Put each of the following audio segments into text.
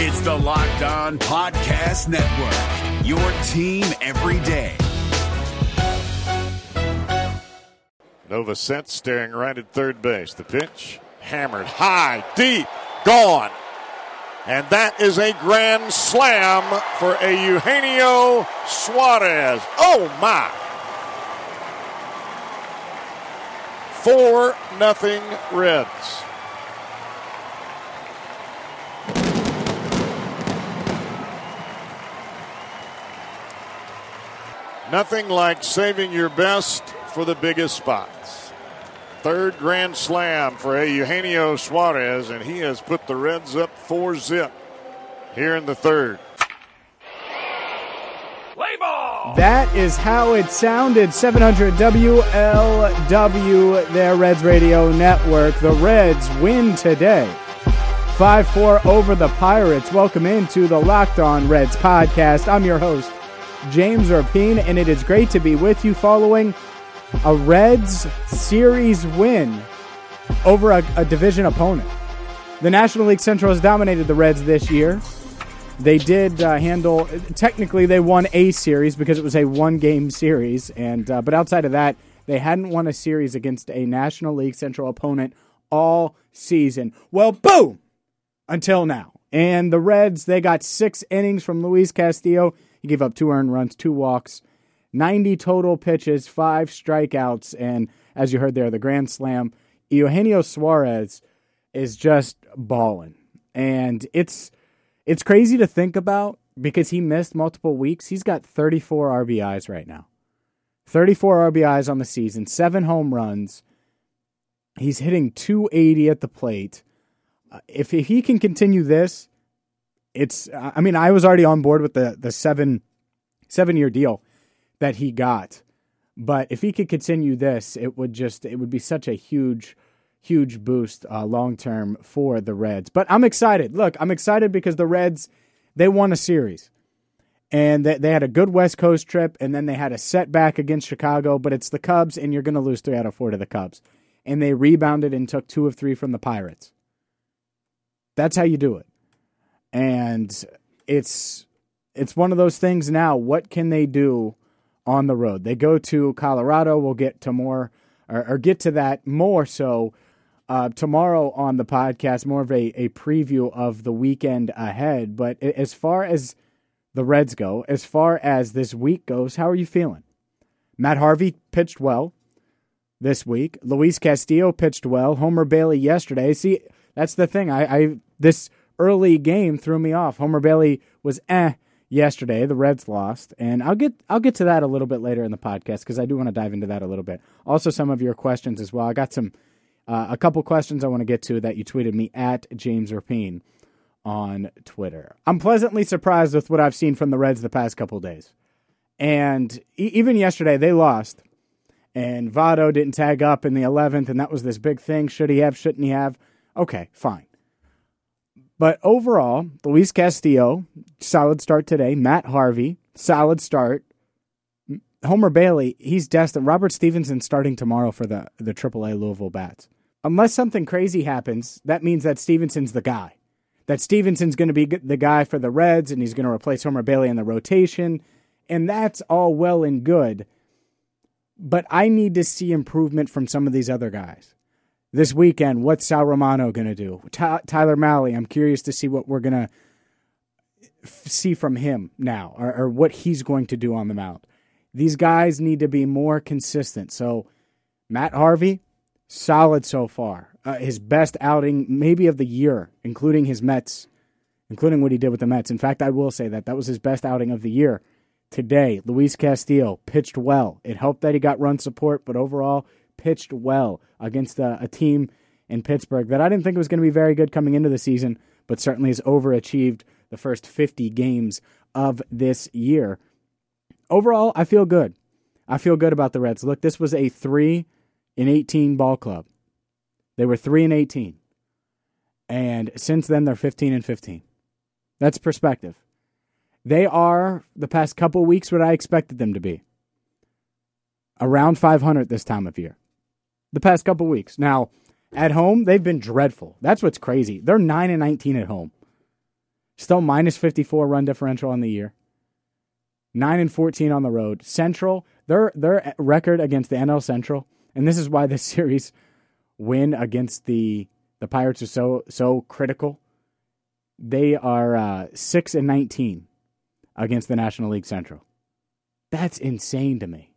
It's the Locked On Podcast Network, your team every day. Nova Set staring right at third base. The pitch hammered high, deep, gone. And that is a grand slam for a Eugenio Suarez. Oh my. Four nothing Reds. Nothing like saving your best for the biggest spots. Third grand slam for a Eugenio Suarez, and he has put the Reds up four zip here in the third. That is how it sounded. 700 WLW, their Reds Radio Network. The Reds win today. 5 4 over the Pirates. Welcome into the Locked On Reds podcast. I'm your host, James Rapien, and it is great to be with you following a Reds series win over a, a division opponent. The National League Central has dominated the Reds this year. They did uh, handle. Technically, they won a series because it was a one-game series, and uh, but outside of that, they hadn't won a series against a National League Central opponent all season. Well, boom, until now. And the Reds, they got six innings from Luis Castillo. He gave up two earned runs, two walks, 90 total pitches, five strikeouts, and as you heard there, the grand slam. Eugenio Suarez is just balling, and it's it's crazy to think about because he missed multiple weeks. He's got 34 RBIs right now. 34 RBIs on the season, seven home runs. He's hitting 280 at the plate. Uh, if, if he can continue this, it's. I mean, I was already on board with the the seven seven year deal that he got, but if he could continue this, it would just it would be such a huge huge boost uh, long term for the Reds. But I'm excited. Look, I'm excited because the Reds they won a series. And they, they had a good West Coast trip, and then they had a setback against Chicago. But it's the Cubs, and you're going to lose three out of four to the Cubs. And they rebounded and took two of three from the Pirates. That's how you do it. And it's it's one of those things now. What can they do on the road? They go to Colorado. We'll get to more or, or get to that more so uh, tomorrow on the podcast, more of a, a preview of the weekend ahead. But as far as the Reds go, as far as this week goes, how are you feeling? Matt Harvey pitched well this week. Luis Castillo pitched well. Homer Bailey yesterday. See, that's the thing. I, I this early game threw me off. Homer Bailey was eh yesterday. The Reds lost, and I'll get I'll get to that a little bit later in the podcast because I do want to dive into that a little bit. Also, some of your questions as well. I got some uh, a couple questions I want to get to that you tweeted me at James Rapien on Twitter. I'm pleasantly surprised with what I've seen from the Reds the past couple days, and e- even yesterday they lost. And Votto didn't tag up in the 11th, and that was this big thing. Should he have? Shouldn't he have? Okay, fine. But overall, Luis Castillo, solid start today. Matt Harvey, solid start. Homer Bailey, he's destined. Robert Stephenson starting tomorrow for the, the AAA Louisville Bats. Unless something crazy happens, that means that Stephenson's the guy. That Stephenson's going to be the guy for the Reds and he's going to replace Homer Bailey in the rotation. And that's all well and good. But I need to see improvement from some of these other guys this weekend, what's Sal Romano going to do? Ty- Tyler Mahle, I'm curious to see what we're going to f- see from him now or, or, what he's going to do on the mound. These guys need to be more consistent. So, Matt Harvey, solid so far. Uh, his best outing, maybe of the year, including his Mets, including what he did with the Mets. In fact, I will say that that was his best outing of the year. Today, Luis Castillo pitched well. It helped that he got run support, but overall, pitched well against a, a team in Pittsburgh that I didn't think was going to be very good coming into the season, but certainly has overachieved the first 50 games of this year. Overall, I feel good. I feel good about the Reds. Look, this was a 3 in 18 ball club. They were 3 and 18. And since then they're 15 and 15. That's perspective. They are the past couple weeks what I expected them to be. Around 500 this time of year the past couple weeks. Now, at home, they've been dreadful. That's what's crazy. They're 9 and 19 at home. Still minus 54 run differential on the year. 9 and 14 on the road. Central, their their record against the NL Central, and this is why this series win against the the Pirates are so so critical. They are uh, 6 and 19 against the National League Central. That's insane to me.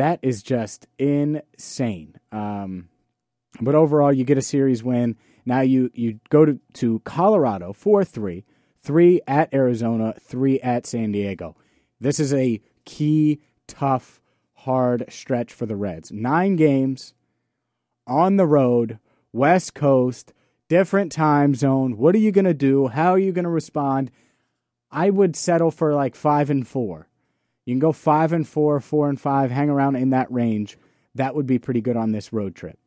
That is just insane. Um, but overall, you get a series win. Now you you go to, to Colorado 4 3, 3 at Arizona, 3 at San Diego. This is a key, tough, hard stretch for the Reds. Nine games on the road, West Coast, different time zone. What are you going to do? How are you going to respond? I would settle for like 5 and 4. You can go 5 and 4, 4 and 5, hang around in that range. That would be pretty good on this road trip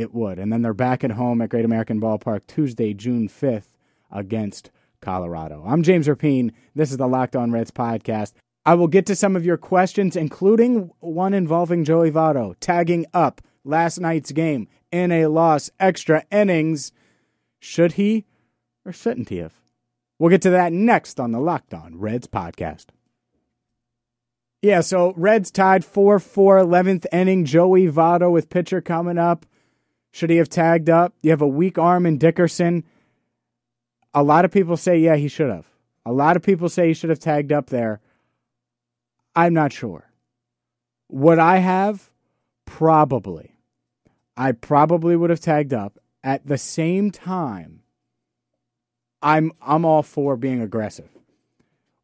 it would. And then they're back at home at Great American Ballpark Tuesday, June 5th against Colorado. I'm James Rapien. This is the Locked On Reds podcast. I will get to some of your questions, including one involving Joey Votto tagging up last night's game in a loss, extra innings. Should he or shouldn't he have? We'll get to that next on the Locked On Reds podcast. Yeah, so Reds tied 4 4, 11th inning. Joey Votto with pitcher coming up. Should he have tagged up? You have a weak arm in Dickerson. A lot of people say, yeah, he should have. A lot of people say he should have tagged up there. I'm not sure. Would I have? Probably. I probably would have tagged up. At the same time, I'm I'm all for being aggressive.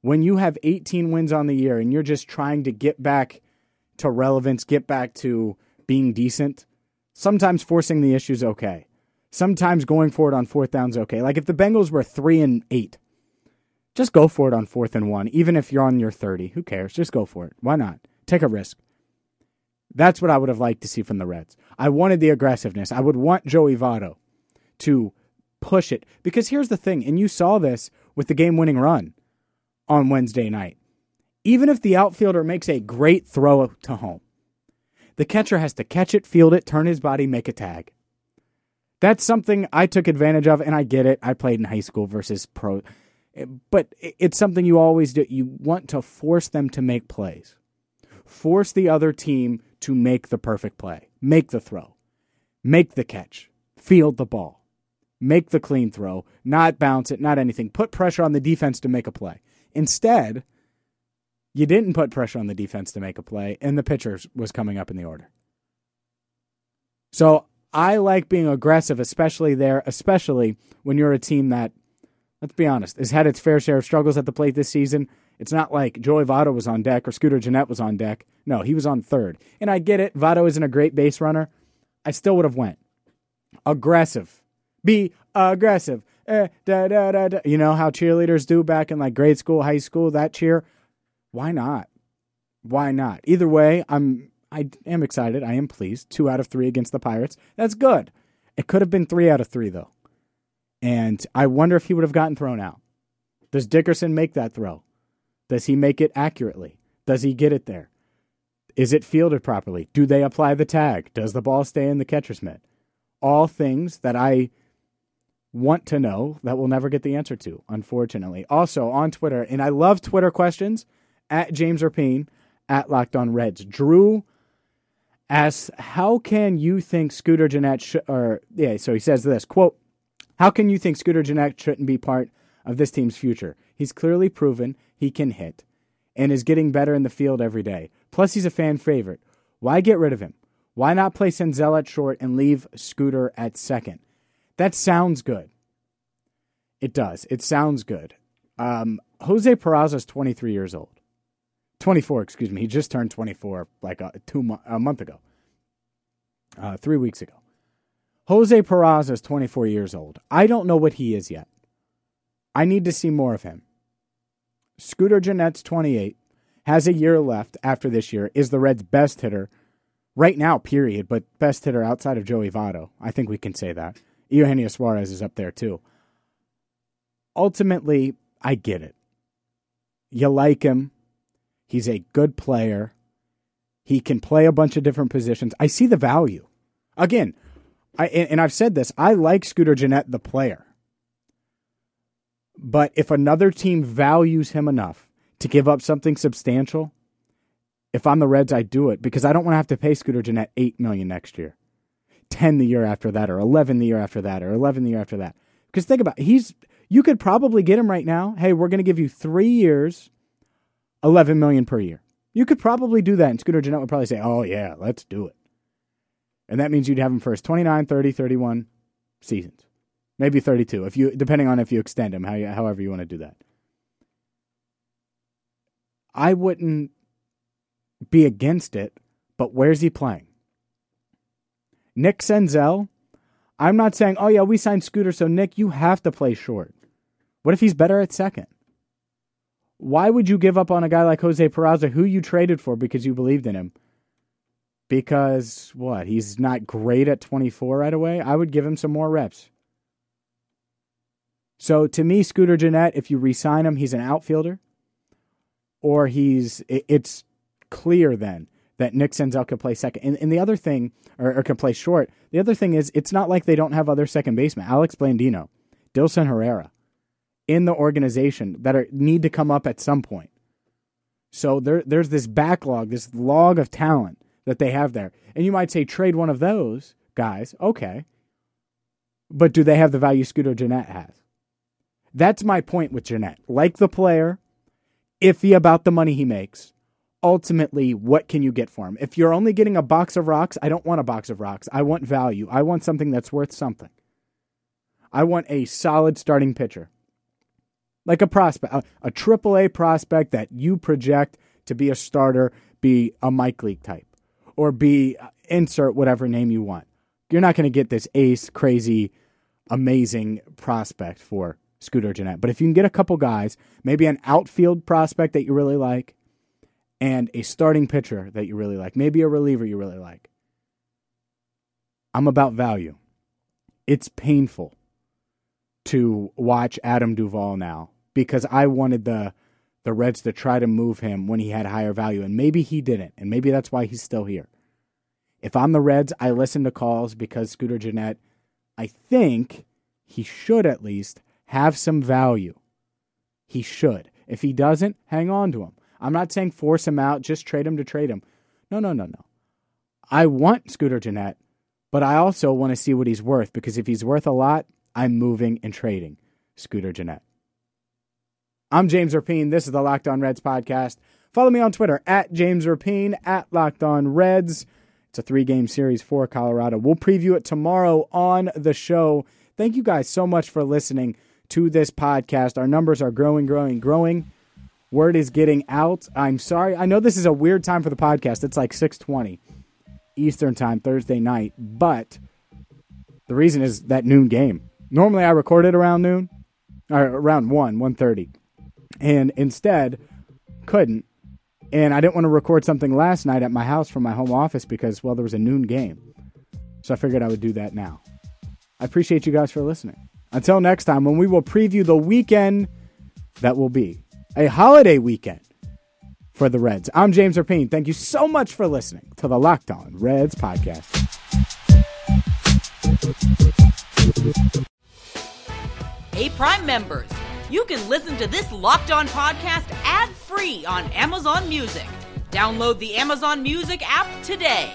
When you have 18 wins on the year and you're just trying to get back to relevance, get back to being decent, Sometimes forcing the issue is okay. Sometimes going for it on fourth down is okay. Like if the Bengals were three and eight, just go for it on fourth and one, even if you're on your 30. Who cares? Just go for it. Why not? Take a risk. That's what I would have liked to see from the Reds. I wanted the aggressiveness. I would want Joey Votto to push it. Because here's the thing, and you saw this with the game winning run on Wednesday night. Even if the outfielder makes a great throw to home, the catcher has to catch it, field it, turn his body, make a tag. That's something I took advantage of, and I get it. I played in high school versus pro, but it's something you always do. You want to force them to make plays, force the other team to make the perfect play, make the throw, make the catch, field the ball, make the clean throw, not bounce it, not anything. Put pressure on the defense to make a play. Instead, you didn't put pressure on the defense to make a play, and the pitcher was coming up in the order. So I like being aggressive, especially there, especially when you're a team that, let's be honest, has had its fair share of struggles at the plate this season. It's not like Joey Votto was on deck or Scooter Gennett was on deck. No, he was on third. And I get it. Votto isn't a great base runner. I still would have went. Aggressive. Be aggressive. Eh, da, da, da, da. You know how cheerleaders do back in like grade school, high school, that cheer? why not? Why not? Either way, I'm I am excited. I am pleased. Two out of three against the Pirates. That's good. It could have been three out of three though. And I wonder if he would have gotten thrown out. Does Dickerson make that throw? Does he make it accurately? Does he get it there? Is it fielded properly? Do they apply the tag? Does the ball stay in the catcher's mitt? All things that I want to know that we'll never get the answer to, unfortunately. Also on Twitter, and I love Twitter questions at James Rapien at Locked On Reds. Drew asks, "How can you think Scooter Gennett sh- or yeah?" So he says this quote: "How can you think Scooter Gennett shouldn't be part of this team's future? He's clearly proven he can hit, and is getting better in the field every day. Plus, he's a fan favorite. Why get rid of him? Why not play Senzel at short and leave Scooter at second? That sounds good. It does. It sounds good. Um, Jose Peraza is 23 years old. 24, excuse me. He just turned 24 like a, two mo- a month ago, uh, three weeks ago. Jose Peraza is 24 years old. I don't know what he is yet. I need to see more of him. Scooter Gennett's 28, has a year left after this year, is the Reds' best hitter right now, period, but best hitter outside of Joey Votto. I think we can say that. Eugenio Suarez is up there too. Ultimately, I get it. You like him. He's a good player. He can play a bunch of different positions. I see the value. Again, I and I've said this, I like Scooter Gennett the player. But if another team values him enough to give up something substantial, if I'm the Reds, I do it because I don't want to have to pay Scooter Gennett eight million next year, ten the year after that, or eleven the year after that, or eleven the year after that. Because think about it, he's you could probably get him right now. Hey, we're going to give you three years, eleven million per year. You could probably do that, and Scooter Gennett would probably say, "Oh yeah, let's do it." And that means you'd have him his 29, 30, 31 seasons. Maybe 32 if you depending on if you extend him, how you, however you want to do that. I wouldn't be against it, but where's he playing? Nick Senzel, I'm not saying, "Oh yeah, we signed Scooter, so Nick, you have to play short." What if he's better at second? Why would you give up on a guy like Jose Peraza, who you traded for because you believed in him? Because what? He's not great at 24 right away. I would give him some more reps. So to me, Scooter Gennett, if you re-sign him, he's an outfielder, or he's it's clear then that Nick Senzel can play second. And, and the other thing, or, or, can play short. The other thing is, it's not like they don't have other second basemen. Alex Blandino, Dilson Herrera, in the organization that are, need to come up at some point. So there, there's this backlog, this log of talent that they have there. And you might say trade one of those guys, okay. But do they have the value Scooter Gennett has? That's my point with Gennett. Like the player, iffy about the money he makes. Ultimately, what can you get for him? If you're only getting a box of rocks, I don't want a box of rocks. I want value. I want something that's worth something. I want a solid starting pitcher like a prospect, a, triple a prospect that you project to be a starter, be a Mike Leake type, or be uh, insert whatever name you want. You're not going to get this ace, crazy, amazing prospect for Scooter Gennett. But if you can get a couple guys, maybe an outfield prospect that you really like, and a starting pitcher that you really like, maybe a reliever you really like. I'm about value. It's painful to watch Adam Duvall now because I wanted the the Reds to try to move him when he had higher value, and maybe he didn't, and maybe that's why he's still here. If I'm the Reds, I listen to calls because Scooter Gennett, I think he should at least have some value. He should. If he doesn't, hang on to him. I'm not saying force him out, just trade him to trade him. No, no, no, no. I want Scooter Gennett, but I also want to see what he's worth because if he's worth a lot, I'm moving and trading Scooter Gennett. I'm James Rapien. This is the Locked On Reds podcast. Follow me on Twitter at James Rapien, at Locked On Reds. It's a three game series for Colorado. We'll preview it tomorrow on the show. Thank you guys so much for listening to this podcast. Our numbers are growing, growing, growing. Word is getting out. I'm sorry. I know this is a weird time for the podcast. It's like 620 Eastern time, Thursday night. But the reason is that noon game. Normally I record it around noon, or around 1, 1.30 and instead couldn't. And I didn't want to record something last night at my house from my home office because, well, there was a noon game. So I figured I would do that now. I appreciate you guys for listening. Until next time, when we will preview the weekend that will be a holiday weekend for the Reds. I'm James Rapien. Thank you so much for listening to the Locked On Reds podcast. Hey, Prime members you can listen to this Locked On podcast ad free on Amazon Music. Download the Amazon Music app today.